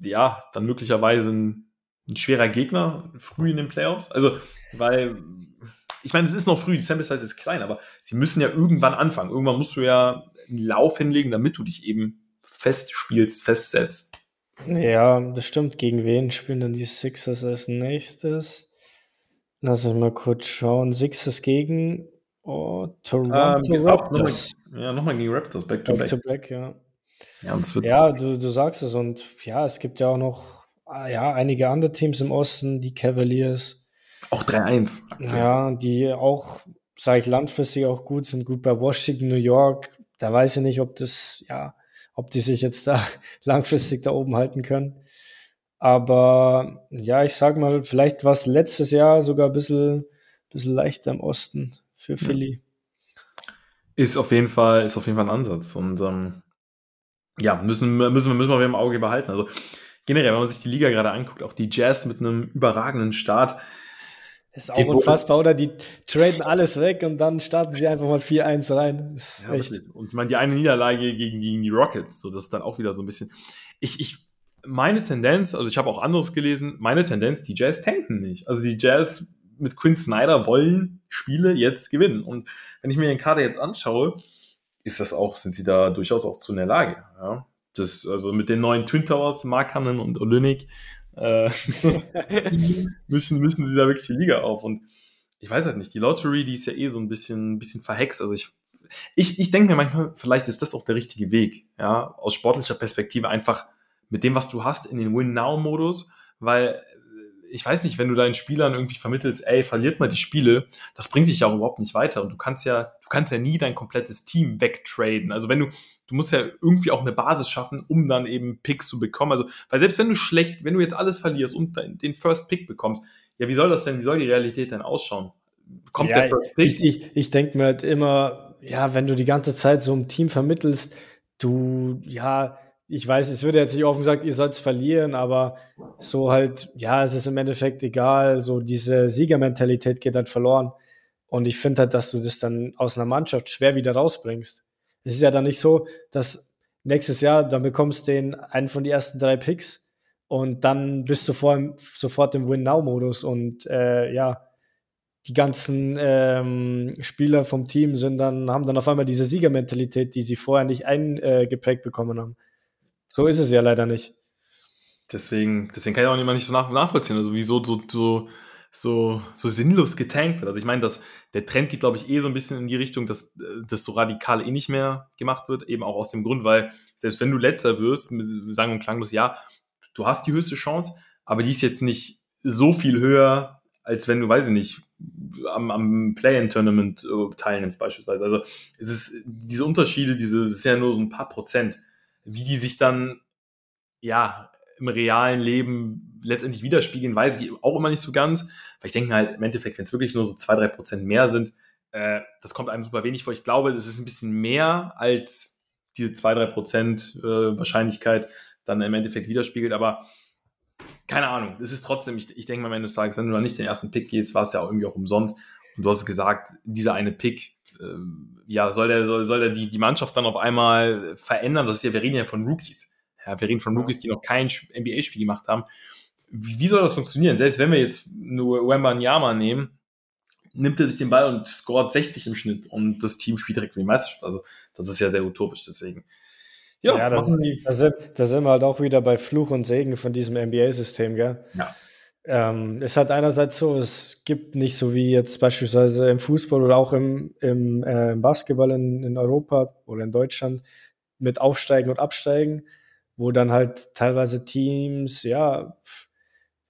ja, dann möglicherweise ein, ein schwerer Gegner früh in den Playoffs. Also, weil ich meine, es ist noch früh, die Sample Size ist klein, aber sie müssen ja irgendwann anfangen. Irgendwann musst du ja einen Lauf hinlegen, damit du dich eben festspielst, festsetzt. Ja, das stimmt. Gegen wen spielen dann die Sixers als nächstes? Lass uns mal kurz schauen. Sixers gegen oh, Toronto ähm, Raptors. Nochmal, ja, nochmal gegen Raptors, back to back. back, to back ja. Ja, ja du, du sagst es. Und ja, es gibt ja auch noch ah, ja, einige andere Teams im Osten, die Cavaliers. Auch 3-1. Ja, die auch sage ich langfristig auch gut, sind gut bei Washington, New York. Da weiß ich nicht, ob das, ja, ob die sich jetzt da (laughs) langfristig da oben halten können. Aber ja, ich sag mal, vielleicht war es letztes Jahr sogar ein bisschen, bisschen leichter im Osten für Philly. Ist auf jeden Fall, ist auf jeden Fall ein Ansatz. Und ähm, ja, müssen, müssen, müssen wir im Auge behalten. Also generell, wenn man sich die Liga gerade anguckt, auch die Jazz mit einem überragenden Start. Das ist auch die unfassbar, oder? Die traden alles weg und dann starten sie einfach mal 4-1 rein. Ja, und ich meine, die eine Niederlage gegen, gegen die Rockets, so das ist dann auch wieder so ein bisschen. Ich, ich, meine Tendenz, also ich habe auch anderes gelesen, meine Tendenz, die Jazz tanken nicht. Also die Jazz mit Quinn Snyder wollen Spiele jetzt gewinnen. Und wenn ich mir den Kader jetzt anschaue, ist das auch, sind sie da durchaus auch zu in der Lage. Ja? Das, also mit den neuen Twin Towers, Markanen und Olynyk, äh, (laughs) müssen, müssen sie da wirklich die Liga auf. Und ich weiß halt nicht, die Lottery, die ist ja eh so ein bisschen, bisschen verhext. Also ich, ich, ich denke mir manchmal, vielleicht ist das auch der richtige Weg, ja, aus sportlicher Perspektive einfach mit dem, was du hast, in den Win-Now-Modus, weil ich weiß nicht, wenn du deinen Spielern irgendwie vermittelst, ey, verliert mal die Spiele, das bringt dich ja auch überhaupt nicht weiter. Und du kannst ja, du kannst ja nie dein komplettes Team wegtraden. Also wenn du, du musst ja irgendwie auch eine Basis schaffen, um dann eben Picks zu bekommen. Also, weil selbst wenn du schlecht, wenn du jetzt alles verlierst und den First Pick bekommst, ja, wie soll das denn, wie soll die Realität denn ausschauen? Kommt ja, der First Pick? Ich, ich, ich denke mir halt immer, ja, wenn du die ganze Zeit so ein Team vermittelst, du, ja, ich weiß, es wird jetzt nicht offen gesagt, ihr sollt es verlieren, aber so halt, ja, es ist im Endeffekt egal, so diese Siegermentalität geht halt verloren. Und ich finde halt, dass du das dann aus einer Mannschaft schwer wieder rausbringst. Es ist ja dann nicht so, dass nächstes Jahr, dann bekommst du den einen von den ersten drei Picks und dann bist du vor, sofort im Win-Now-Modus und äh, ja, die ganzen ähm, Spieler vom Team sind dann, haben dann auf einmal diese Siegermentalität, die sie vorher nicht eingeprägt bekommen haben. So ist es ja leider nicht. Deswegen, deswegen kann ich auch immer nicht so nach, nachvollziehen, also wieso so, so, so, so sinnlos getankt wird. Also ich meine, dass der Trend geht, glaube ich, eh so ein bisschen in die Richtung, dass das so radikal eh nicht mehr gemacht wird, eben auch aus dem Grund, weil selbst wenn du letzter wirst, sagen und klanglos, ja, du hast die höchste Chance, aber die ist jetzt nicht so viel höher, als wenn du, weiß ich nicht, am, am Play-in-Tournament äh, teilnimmst beispielsweise. Also es ist diese Unterschiede, diese, das ist ja nur so ein paar Prozent wie die sich dann, ja, im realen Leben letztendlich widerspiegeln, weiß ich auch immer nicht so ganz. Weil ich denke halt, im Endeffekt, wenn es wirklich nur so zwei, drei Prozent mehr sind, äh, das kommt einem super wenig vor. Ich glaube, es ist ein bisschen mehr als diese zwei, drei Prozent äh, Wahrscheinlichkeit dann im Endeffekt widerspiegelt. Aber keine Ahnung, es ist trotzdem, ich, ich denke mal am Ende des Tages, wenn du da nicht den ersten Pick gehst, war es ja auch irgendwie auch umsonst. Und du hast gesagt, dieser eine Pick ja, soll der, soll, soll der die, die Mannschaft dann auf einmal verändern? Das ist ja, wir reden ja von Rookies. Ja, wir reden von Rookies, die noch kein NBA-Spiel gemacht haben. Wie, wie, soll das funktionieren? Selbst wenn wir jetzt nur Wemba Nyama nehmen, nimmt er sich den Ball und scoret 60 im Schnitt und das Team spielt direkt für die Meisterschaft. Also, das ist ja sehr utopisch, deswegen. Ja, ja das, da, sind, da sind wir halt auch wieder bei Fluch und Segen von diesem NBA-System, gell? Ja. Ähm, ist halt einerseits so, es gibt nicht so wie jetzt beispielsweise im Fußball oder auch im, im, äh, im Basketball in, in Europa oder in Deutschland mit Aufsteigen und Absteigen, wo dann halt teilweise Teams, ja,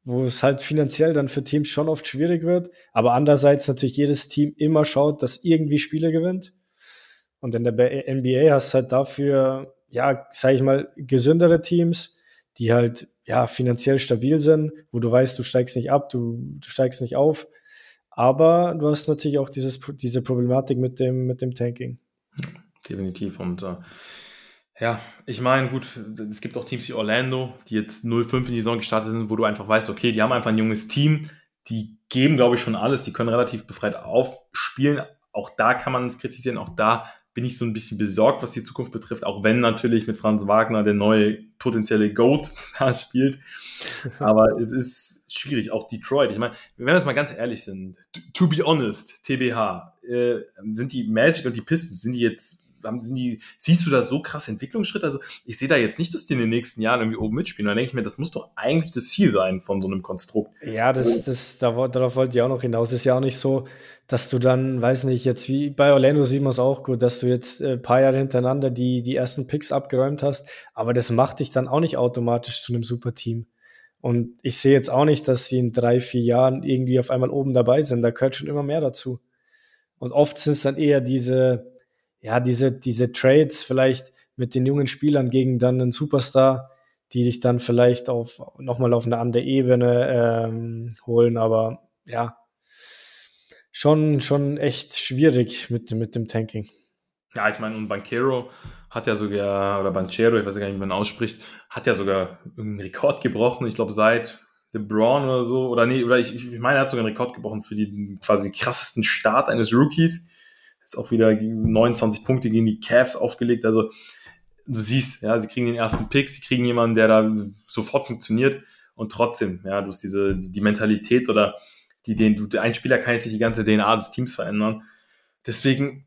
wo es halt finanziell dann für Teams schon oft schwierig wird, aber andererseits natürlich jedes Team immer schaut, dass irgendwie Spiele gewinnt. Und in der NBA hast du halt dafür, ja, sag ich mal, gesündere Teams, die halt ja, finanziell stabil sind, wo du weißt, du steigst nicht ab, du, du steigst nicht auf. Aber du hast natürlich auch dieses, diese Problematik mit dem, mit dem Tanking. Definitiv. Und äh, ja, ich meine, gut, es gibt auch Teams wie Orlando, die jetzt 0-5 in die Saison gestartet sind, wo du einfach weißt, okay, die haben einfach ein junges Team, die geben, glaube ich, schon alles, die können relativ befreit aufspielen. Auch da kann man es kritisieren, auch da bin ich so ein bisschen besorgt, was die Zukunft betrifft, auch wenn natürlich mit Franz Wagner der neue potenzielle GOAT (laughs) da spielt. (laughs) Aber es ist schwierig, auch Detroit. Ich meine, wenn wir jetzt mal ganz ehrlich sind, to be honest, TBH, äh, sind die Magic und die Pistons, sind die jetzt sind die, siehst du da so krass Entwicklungsschritte? Also ich sehe da jetzt nicht, dass die in den nächsten Jahren irgendwie oben mitspielen. Da denke ich mir, das muss doch eigentlich das Ziel sein von so einem Konstrukt. Ja, das, das, darauf wollte ich auch noch hinaus. Es ist ja auch nicht so, dass du dann, weiß nicht, jetzt wie bei Orlando sieht man es auch gut, dass du jetzt ein äh, paar Jahre hintereinander die, die ersten Picks abgeräumt hast, aber das macht dich dann auch nicht automatisch zu einem super Team. Und ich sehe jetzt auch nicht, dass sie in drei, vier Jahren irgendwie auf einmal oben dabei sind. Da gehört schon immer mehr dazu. Und oft sind es dann eher diese, ja, diese, diese Trades vielleicht mit den jungen Spielern gegen dann einen Superstar, die dich dann vielleicht auf nochmal auf eine andere Ebene ähm, holen. Aber ja, schon, schon echt schwierig mit, mit dem Tanking. Ja, ich meine, und Banquero hat ja sogar, oder Banchero, ich weiß gar nicht, wie man ausspricht, hat ja sogar irgendeinen Rekord gebrochen. Ich glaube, seit LeBron oder so, oder nee, oder ich, ich meine, er hat sogar einen Rekord gebrochen für den quasi krassesten Start eines Rookies. Ist auch wieder 29 Punkte gegen die Cavs aufgelegt. Also, du siehst, ja, sie kriegen den ersten Pick, sie kriegen jemanden, der da sofort funktioniert und trotzdem, ja, du hast diese, die Mentalität oder die, den, du, ein Spieler kann jetzt nicht die ganze DNA des Teams verändern. Deswegen,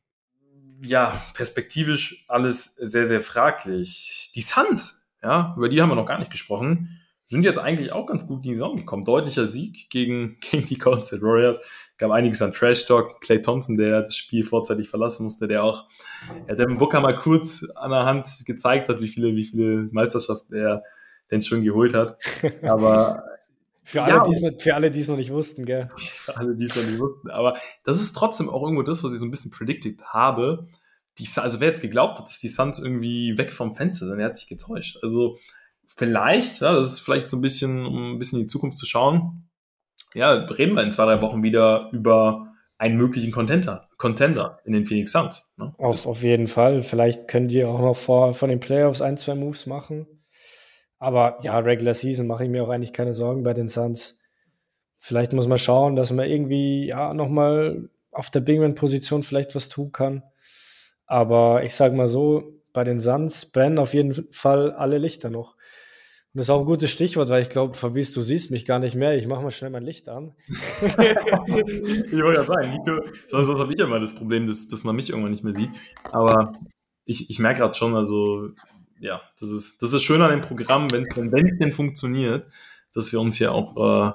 ja, perspektivisch alles sehr, sehr fraglich. Die Suns, ja, über die haben wir noch gar nicht gesprochen sind jetzt eigentlich auch ganz gut in die Saison gekommen. Deutlicher Sieg gegen, (laughs) gegen die Golden State Warriors. Gab einiges an Trash Talk. Clay Thompson, der das Spiel vorzeitig verlassen musste, der auch ja, Devin Booker mal kurz an der Hand gezeigt hat, wie viele, wie viele Meisterschaften er denn schon geholt hat. (laughs) Aber für alle, ja, die für alle, die es noch nicht wussten, gell? (laughs) Für alle, die es noch nicht wussten. Aber das ist trotzdem auch irgendwo das, was ich so ein bisschen predicted habe. Die, also wer jetzt geglaubt hat, dass die Suns irgendwie weg vom Fenster sind, der hat sich getäuscht. Also vielleicht, ja, das ist vielleicht so ein bisschen, um ein bisschen in die Zukunft zu schauen, ja, reden wir in zwei, drei Wochen wieder über einen möglichen Contender, Contender in den Phoenix Suns. Ne? Auf, auf jeden Fall. Vielleicht können die auch noch vor, vor den Playoffs ein, zwei Moves machen. Aber ja, Regular Season mache ich mir auch eigentlich keine Sorgen bei den Suns. Vielleicht muss man schauen, dass man irgendwie ja nochmal auf der Bingman-Position vielleicht was tun kann. Aber ich sage mal so, bei den Suns brennen auf jeden Fall alle Lichter noch. Das ist auch ein gutes Stichwort, weil ich glaube, Fabrice, du siehst mich gar nicht mehr. Ich mache mal schnell mein Licht an. (laughs) ich wollte ja sagen, Nico, sonst, sonst habe ich ja mal das Problem, dass, dass man mich irgendwann nicht mehr sieht. Aber ich, ich merke gerade schon, also ja, das ist, das ist schön an dem Programm, wenn es denn funktioniert, dass wir uns ja auch äh,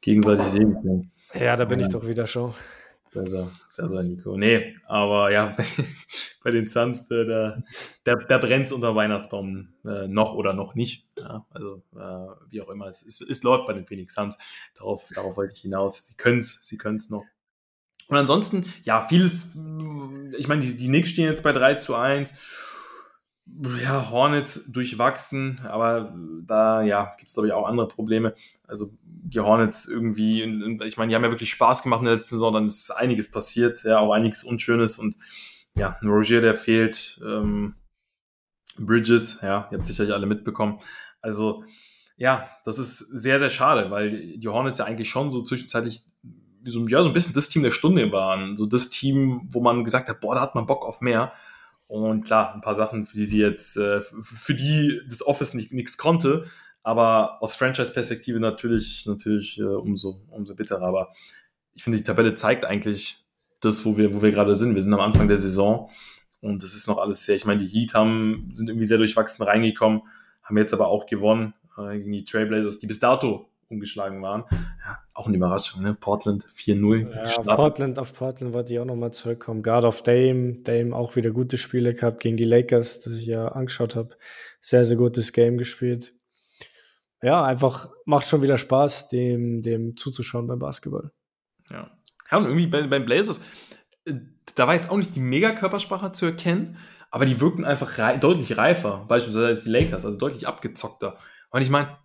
gegenseitig sehen können. Ja, da bin ich doch wieder schon. Besser, besser, Nico. Nee, aber ja, (laughs) bei den Suns, da, da, da brennt es unter Weihnachtsbaum äh, noch oder noch nicht. Ja, also äh, wie auch immer, es, es, es, läuft bei den Phoenix Suns. Darauf, darauf wollte ich hinaus. Sie können es, sie können es noch. Und ansonsten, ja, vieles, ich meine, die, die Knicks stehen jetzt bei 3 zu 1 ja, Hornets durchwachsen, aber da ja, gibt es, glaube ich, auch andere Probleme. Also die Hornets irgendwie, ich meine, die haben ja wirklich Spaß gemacht in der letzten Saison, dann ist einiges passiert, ja, auch einiges Unschönes und ja, Roger, der fehlt, ähm, Bridges, ja, ihr habt sicherlich alle mitbekommen. Also ja, das ist sehr, sehr schade, weil die Hornets ja eigentlich schon so zwischenzeitlich so, ja, so ein bisschen das Team der Stunde waren. So das Team, wo man gesagt hat, boah, da hat man Bock auf mehr. Und klar, ein paar Sachen, für die sie jetzt, äh, für die das Office nichts konnte, aber aus Franchise-Perspektive natürlich, natürlich äh, umso, umso bitterer. Aber ich finde, die Tabelle zeigt eigentlich das, wo wir, wo wir gerade sind. Wir sind am Anfang der Saison und es ist noch alles sehr, ich meine, die Heat haben, sind irgendwie sehr durchwachsen reingekommen, haben jetzt aber auch gewonnen äh, gegen die Trailblazers, die bis dato umgeschlagen waren. Ja, auch eine Überraschung, ne? Portland 4-0. Ja, auf Portland, auf Portland wollte ich auch nochmal zurückkommen. God of Dame, Dame auch wieder gute Spiele gehabt gegen die Lakers, das ich ja angeschaut habe. Sehr, sehr gutes Game gespielt. Ja, einfach macht schon wieder Spaß, dem, dem zuzuschauen beim Basketball. Ja. Ja, und irgendwie bei, beim Blazers, äh, da war jetzt auch nicht die Megakörpersprache zu erkennen, aber die wirkten einfach rei deutlich reifer, beispielsweise als die Lakers, also deutlich abgezockter. Und ich meine,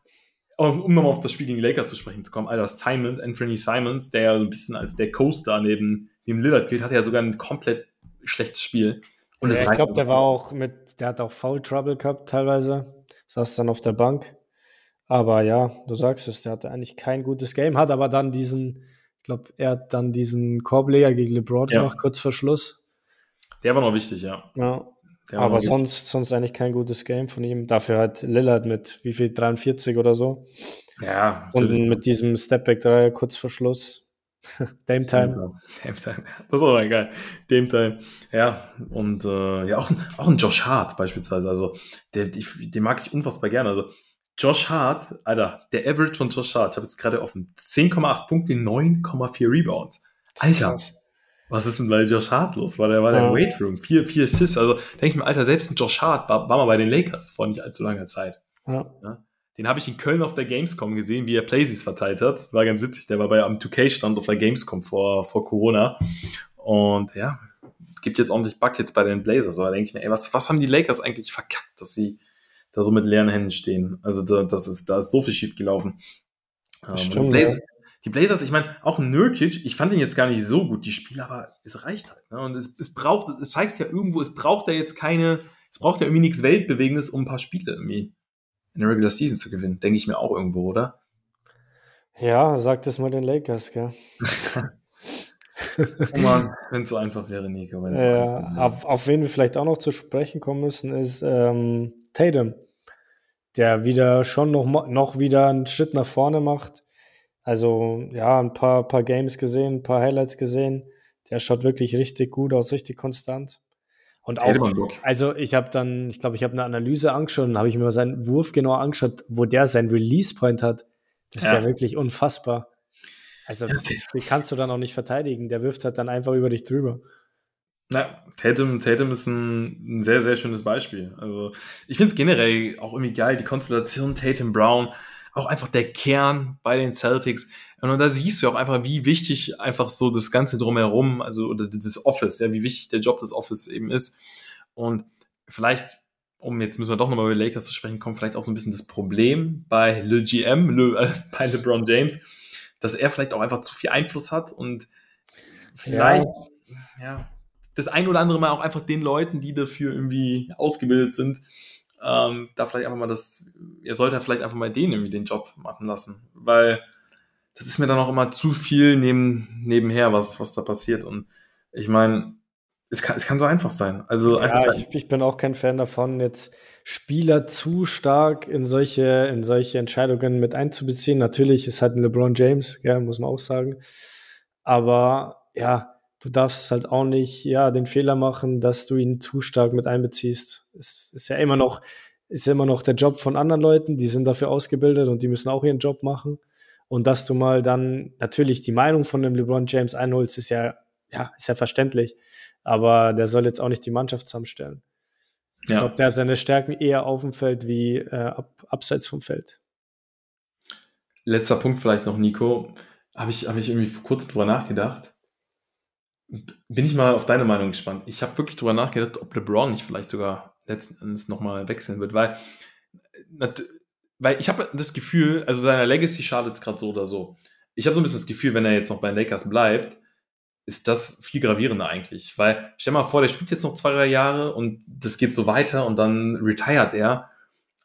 um nochmal auf das Spiel gegen die Lakers zu sprechen zu kommen, Alter, Simons, Anthony Simons, der ja so ein bisschen als der Coaster neben, neben Lillard gilt, hatte ja sogar ein komplett schlechtes Spiel. Und ja, ich glaube, der war auch mit, der hat auch Foul Trouble gehabt teilweise, saß dann auf der Bank. Aber ja, du sagst es, der hatte eigentlich kein gutes Game, hat aber dann diesen, ich glaube, er hat dann diesen Korbleger gegen LeBron ja. gemacht, kurz vor Schluss. Der war noch wichtig, ja. Ja, aber sonst, sonst eigentlich kein gutes Game von ihm. Dafür hat Lillard mit wie viel 43 oder so. Ja. Natürlich. Und mit diesem Stepback 3 kurz vor Schluss. (laughs) Dame Time. Dame Time. Das ist aber geil. Dame Time. Ja, und äh, ja, auch, auch ein Josh Hart beispielsweise. Also, der, die, den mag ich unfassbar gerne. Also, Josh Hart, Alter, der Average von Josh Hart, ich habe jetzt gerade offen, 10,8 Punkte, 9,4 Rebounds. Alter, was ist denn bei Josh Hart los? War der, war der ja. Weight Room? Vier, vier Assists. Also denke ich mir, Alter, selbst ein Josh Hart war, war mal bei den Lakers vor nicht allzu langer Zeit. Ja. ja? Den habe ich in Köln auf der Gamescom gesehen, wie er Playsys verteilt hat. Das war ganz witzig. Der war bei am 2K-Stand auf der Gamescom vor, vor Corona. Und ja, gibt jetzt ordentlich Buckets bei den Blazers. Aber da denke ich mir, ey, was, was haben die Lakers eigentlich verkackt, dass sie da so mit leeren Händen stehen? Also da, das ist, da ist so viel schief gelaufen. Ähm, Stimmt, Blazers, ja. Die Blazers, ich meine, auch Nurkic, ich fand ihn jetzt gar nicht so gut, die Spiele, aber es reicht halt. Ne? Und es, es braucht, es zeigt ja irgendwo, es braucht ja jetzt keine, es braucht ja irgendwie nichts Weltbewegendes, um ein paar Spiele irgendwie in der Regular Season zu gewinnen. Denke ich mir auch irgendwo, oder? Ja, sagt es mal den Lakers, gell? (laughs) oh Mann, wenn es so einfach wäre, Nico. Wenn's ja, so einfach, auf, auf wen wir vielleicht auch noch zu sprechen kommen müssen, ist ähm, Tatum, der wieder schon noch, noch wieder einen Schritt nach vorne macht. Also, ja, ein paar, paar Games gesehen, ein paar Highlights gesehen. Der schaut wirklich richtig gut aus, richtig konstant. Und auch, also ich habe dann, ich glaube, ich habe eine Analyse angeschaut und habe ich mir mal seinen Wurf genau angeschaut, wo der seinen Release-Point hat. Das ist ja. wirklich unfassbar. Also, ja. die kannst du dann auch nicht verteidigen. Der wirft halt dann einfach über dich drüber. Na, Tatum, Tatum ist ein, ein sehr, sehr schönes Beispiel. Also, ich finde es generell auch irgendwie geil, die Konstellation Tatum Brown, auch einfach der Kern bei den Celtics. Und da siehst du auch einfach, wie wichtig einfach so das Ganze drumherum, also oder das Office, ja, wie wichtig der Job des Office eben ist. Und vielleicht um jetzt müssen wir doch nochmal über Lakers zu sprechen kommen, vielleicht auch so ein bisschen das Problem bei Le GM, Le, äh, (laughs) bei LeBron James, dass er vielleicht auch einfach zu viel Einfluss hat und vielleicht ja. ja das ein oder andere Mal auch einfach den Leuten, die dafür irgendwie ausgebildet sind, ähm, da vielleicht einfach mal das, er sollte vielleicht einfach mal denen irgendwie den Job machen lassen, weil das ist mir dann auch immer zu viel neben, nebenher, was, was da passiert und ich meine, es kann, es kann so einfach sein. Also ja, ich, ich, bin auch kein Fan davon, jetzt Spieler zu stark in solche, in solche Entscheidungen mit einzubeziehen. Natürlich ist halt ein LeBron James, ja, muss man auch sagen. Aber ja, du darfst halt auch nicht ja, den Fehler machen, dass du ihn zu stark mit einbeziehst. Es ist ja immer noch, ist ja immer noch der Job von anderen Leuten, die sind dafür ausgebildet und die müssen auch ihren Job machen. Und dass du mal dann natürlich die Meinung von dem LeBron James einholst, ist ja, ja, ist ja verständlich aber der soll jetzt auch nicht die Mannschaft zusammenstellen. Ja. Ich glaube, der hat seine Stärken eher auf dem Feld wie äh, ab, abseits vom Feld. Letzter Punkt vielleicht noch, Nico. Habe ich, hab ich irgendwie kurz drüber nachgedacht. Bin ich mal auf deine Meinung gespannt. Ich habe wirklich drüber nachgedacht, ob LeBron nicht vielleicht sogar letzten Endes nochmal wechseln wird, weil, weil ich habe das Gefühl, also seiner Legacy schadet es gerade so oder so. Ich habe so ein bisschen das Gefühl, wenn er jetzt noch bei den Lakers bleibt, ist das viel gravierender eigentlich. Weil stell mal vor, der spielt jetzt noch zwei, drei Jahre und das geht so weiter und dann retired er.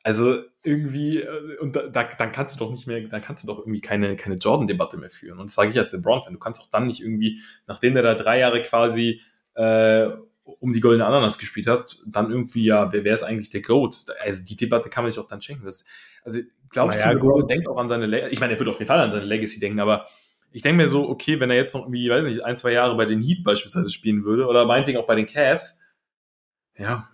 Also irgendwie, äh, und da, dann kannst du doch nicht mehr, dann kannst du doch irgendwie keine, keine Jordan-Debatte mehr führen. Und das sage ich als LeBron-Fan. Du kannst auch dann nicht irgendwie, nachdem der da drei Jahre quasi äh, um die goldene Ananas gespielt hat, dann irgendwie, ja, wer, wer ist eigentlich der GOAT? Also die Debatte kann man sich auch dann schenken. Das, also glaubst naja, du, LeBron denkt auch an seine, Le ich meine, er wird auf jeden Fall an seine Legacy denken, aber ich denke mir so, okay, wenn er jetzt noch irgendwie, weiß nicht, ein, zwei Jahre bei den Heat beispielsweise spielen würde oder meinetwegen auch bei den Cavs, ja,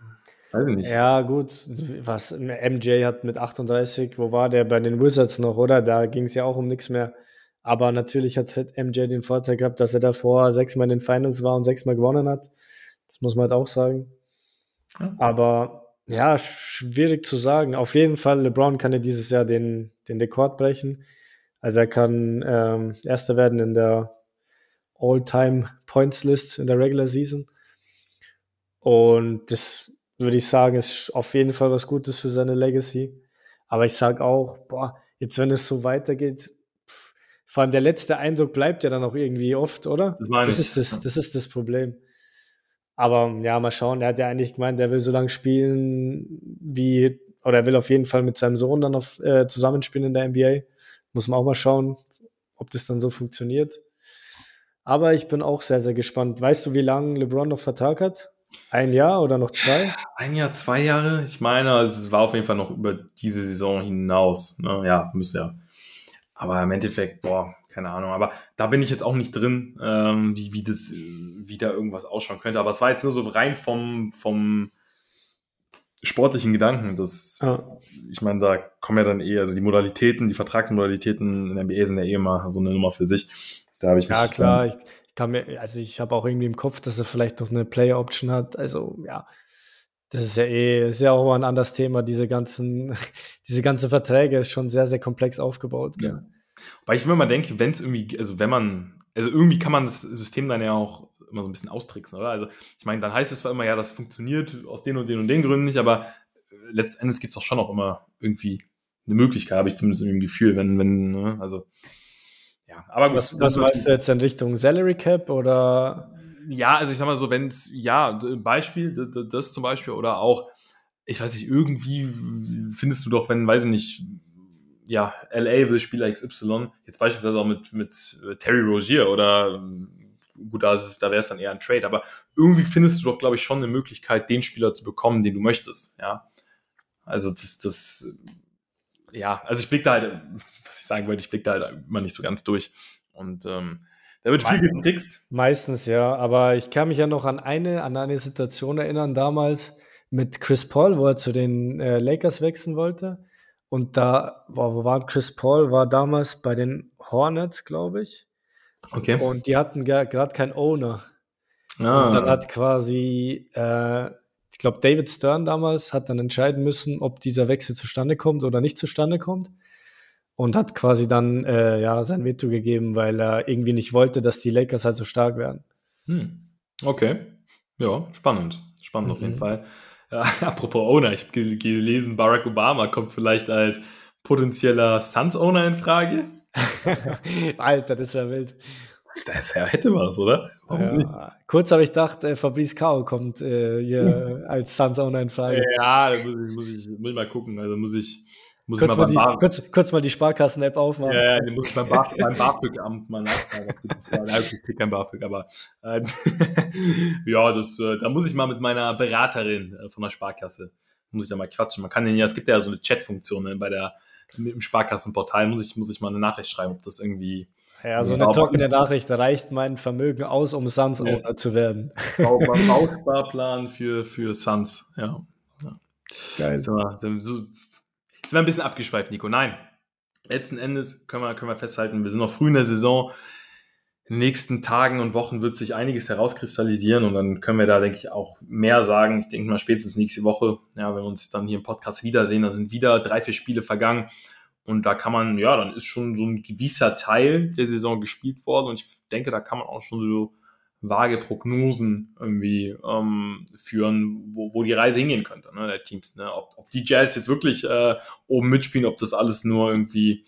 weiß ich nicht. Ja, gut, was MJ hat mit 38, wo war der bei den Wizards noch, oder? Da ging es ja auch um nichts mehr. Aber natürlich hat MJ den Vorteil gehabt, dass er davor sechsmal in den Finals war und sechsmal gewonnen hat. Das muss man halt auch sagen. Ja. Aber ja, schwierig zu sagen. Auf jeden Fall, LeBron kann ja dieses Jahr den, den Rekord brechen. Also er kann ähm, Erster werden in der All-Time-Points-List in der Regular Season. Und das würde ich sagen, ist auf jeden Fall was Gutes für seine Legacy. Aber ich sage auch, boah, jetzt wenn es so weitergeht, vor allem der letzte Eindruck bleibt ja dann auch irgendwie oft, oder? Das, das ist das, das ist das Problem. Aber ja, mal schauen. Er hat ja eigentlich gemeint, er will so lange spielen wie, oder er will auf jeden Fall mit seinem Sohn dann auf, äh, zusammenspielen in der NBA. Muss man auch mal schauen, ob das dann so funktioniert. Aber ich bin auch sehr, sehr gespannt. Weißt du, wie lange LeBron noch Vertrag hat? Ein Jahr oder noch zwei? Ein Jahr, zwei Jahre? Ich meine, es war auf jeden Fall noch über diese Saison hinaus. Ne? Ja, müsste ja. Aber im Endeffekt, boah, keine Ahnung. Aber da bin ich jetzt auch nicht drin, ähm, wie, wie, das, wie da irgendwas ausschauen könnte. Aber es war jetzt nur so rein vom, vom sportlichen Gedanken. Das, ja. Ich meine, da kommen ja dann eh, also die Modalitäten, die Vertragsmodalitäten in der NBA sind ja eh immer so eine Nummer für sich. Da habe ich mich. Ja, klar. Ich, ich kann mir, also ich habe auch irgendwie im Kopf, dass er vielleicht noch eine Player Option hat. Also, ja. Das ist ja eh, ist ja auch mal ein anderes Thema. Diese ganzen, (laughs) diese ganzen Verträge ist schon sehr, sehr komplex aufgebaut. Ja. Weil ich mir mal denke, wenn es irgendwie, also wenn man, also irgendwie kann man das System dann ja auch immer so ein bisschen austricksen, oder? Also, ich meine, dann heißt es zwar immer, ja, das funktioniert aus den und den und den Gründen nicht, aber äh, letztendlich gibt es auch schon noch immer irgendwie eine Möglichkeit, habe ich zumindest im Gefühl, wenn, wenn, ne? also, ja, aber gut. Was, was meinst du jetzt in Richtung Salary Cap oder? Ja, also ich sag mal so, wenn es, ja, Beispiel, das, das zum Beispiel, oder auch, ich weiß nicht, irgendwie findest du doch, wenn, weiß ich nicht, ja, LA will Spieler XY, jetzt beispielsweise auch mit, mit Terry Rogier oder gut, da, da wäre es dann eher ein Trade, aber irgendwie findest du doch, glaube ich, schon eine Möglichkeit, den Spieler zu bekommen, den du möchtest, ja. Also das, das, ja, also ich blicke da halt, was ich sagen wollte, ich blicke da halt immer nicht so ganz durch. Und ähm, da wird viel getrickst. Meistens ja, aber ich kann mich ja noch an eine, an eine Situation erinnern, damals mit Chris Paul, wo er zu den äh, Lakers wechseln wollte. Und da, boah, wo war Chris Paul? War damals bei den Hornets, glaube ich. Okay. Und die hatten gerade keinen Owner. Ah. Und dann hat quasi, äh, ich glaube, David Stern damals hat dann entscheiden müssen, ob dieser Wechsel zustande kommt oder nicht zustande kommt. Und hat quasi dann äh, ja sein Veto gegeben, weil er irgendwie nicht wollte, dass die Lakers halt so stark werden. Hm. Okay. Ja, spannend. Spannend mhm. auf jeden mhm. Fall. Ja, (laughs) apropos Owner, ich habe gelesen, Barack Obama kommt vielleicht als potenzieller Suns-Owner in Frage. (laughs) Alter, das ist ja wild. Das hätte was, oder? Ja, kurz habe ich gedacht, äh, Fabrice Kao kommt äh, hier (laughs) als Suns Owner in Frage. Ja, da muss ich, muss, ich, muss ich mal gucken. Also muss ich, muss kurz, mal die, kurz, kurz, mal die Sparkassen-App aufmachen. Ja, ja, den muss ich beim, Bar, beim BAföG-Amt mal nachfragen. ich krieg kein BAföG, aber äh, (laughs) ja, das, äh, da muss ich mal mit meiner Beraterin äh, von der Sparkasse, muss ich da mal quatschen. Man kann den ja, es gibt ja so eine Chat-Funktion ne, bei der im Sparkassenportal, muss ich, muss ich mal eine Nachricht schreiben, ob das irgendwie. Ja, so eine trockene Nachricht reicht mein Vermögen aus, um Suns-Owner ja. zu werden. (laughs) Bausparplan für, für Suns, ja. ja. Geil. So, so, so, sind wir ein bisschen abgeschweift, Nico. Nein, letzten Endes können wir, können wir festhalten, wir sind noch früh in der Saison. In den nächsten Tagen und Wochen wird sich einiges herauskristallisieren und dann können wir da, denke ich, auch mehr sagen. Ich denke mal spätestens nächste Woche, ja, wenn wir uns dann hier im Podcast wiedersehen, da sind wieder drei, vier Spiele vergangen und da kann man, ja, dann ist schon so ein gewisser Teil der Saison gespielt worden und ich denke, da kann man auch schon so vage Prognosen irgendwie ähm, führen, wo, wo die Reise hingehen könnte, ne, der Teams. Ne? Ob, ob die Jazz jetzt wirklich äh, oben mitspielen, ob das alles nur irgendwie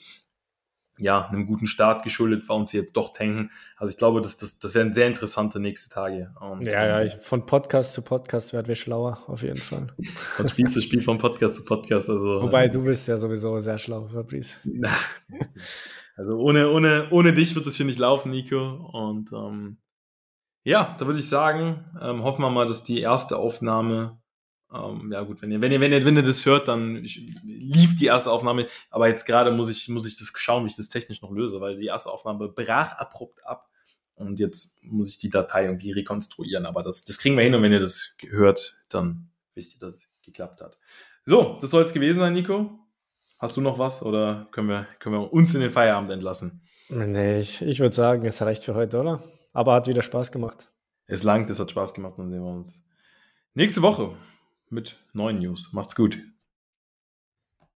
ja, einem guten Start geschuldet war und sie jetzt doch tanken. Also ich glaube, das, das, das werden sehr interessante nächste Tage. Und, ja, ja, ich, von Podcast zu Podcast werden wir schlauer, auf jeden Fall. (laughs) Von Spiel zu Spiel, von Podcast zu Podcast. Also, Wobei, du bist ja sowieso sehr schlau, Fabrice. (laughs) also ohne, ohne, ohne dich wird es hier nicht laufen, Nico. Und ähm, ja, da würde ich sagen, ähm, hoffen wir mal, dass die erste Aufnahme, ähm, ja gut, wenn ihr, wenn ihr, wenn ihr, wenn ihr das hört, dann lief die erste Aufnahme, aber jetzt gerade muss ich, muss ich das schauen, wie ich das technisch noch löse, weil die erste Aufnahme brach abrupt ab und jetzt muss ich die Datei irgendwie rekonstruieren, aber das, das kriegen wir hin und wenn ihr das hört, dann wisst ihr, dass es geklappt hat. So, das soll es gewesen sein, Nico. Hast du noch was oder können wir, können wir uns in den Feierabend entlassen? Nee, ich, ich würde sagen, es reicht für heute, oder? Aber hat wieder Spaß gemacht. Es langt, es hat Spaß gemacht. Dann sehen wir uns nächste Woche mit neuen News. Macht's gut.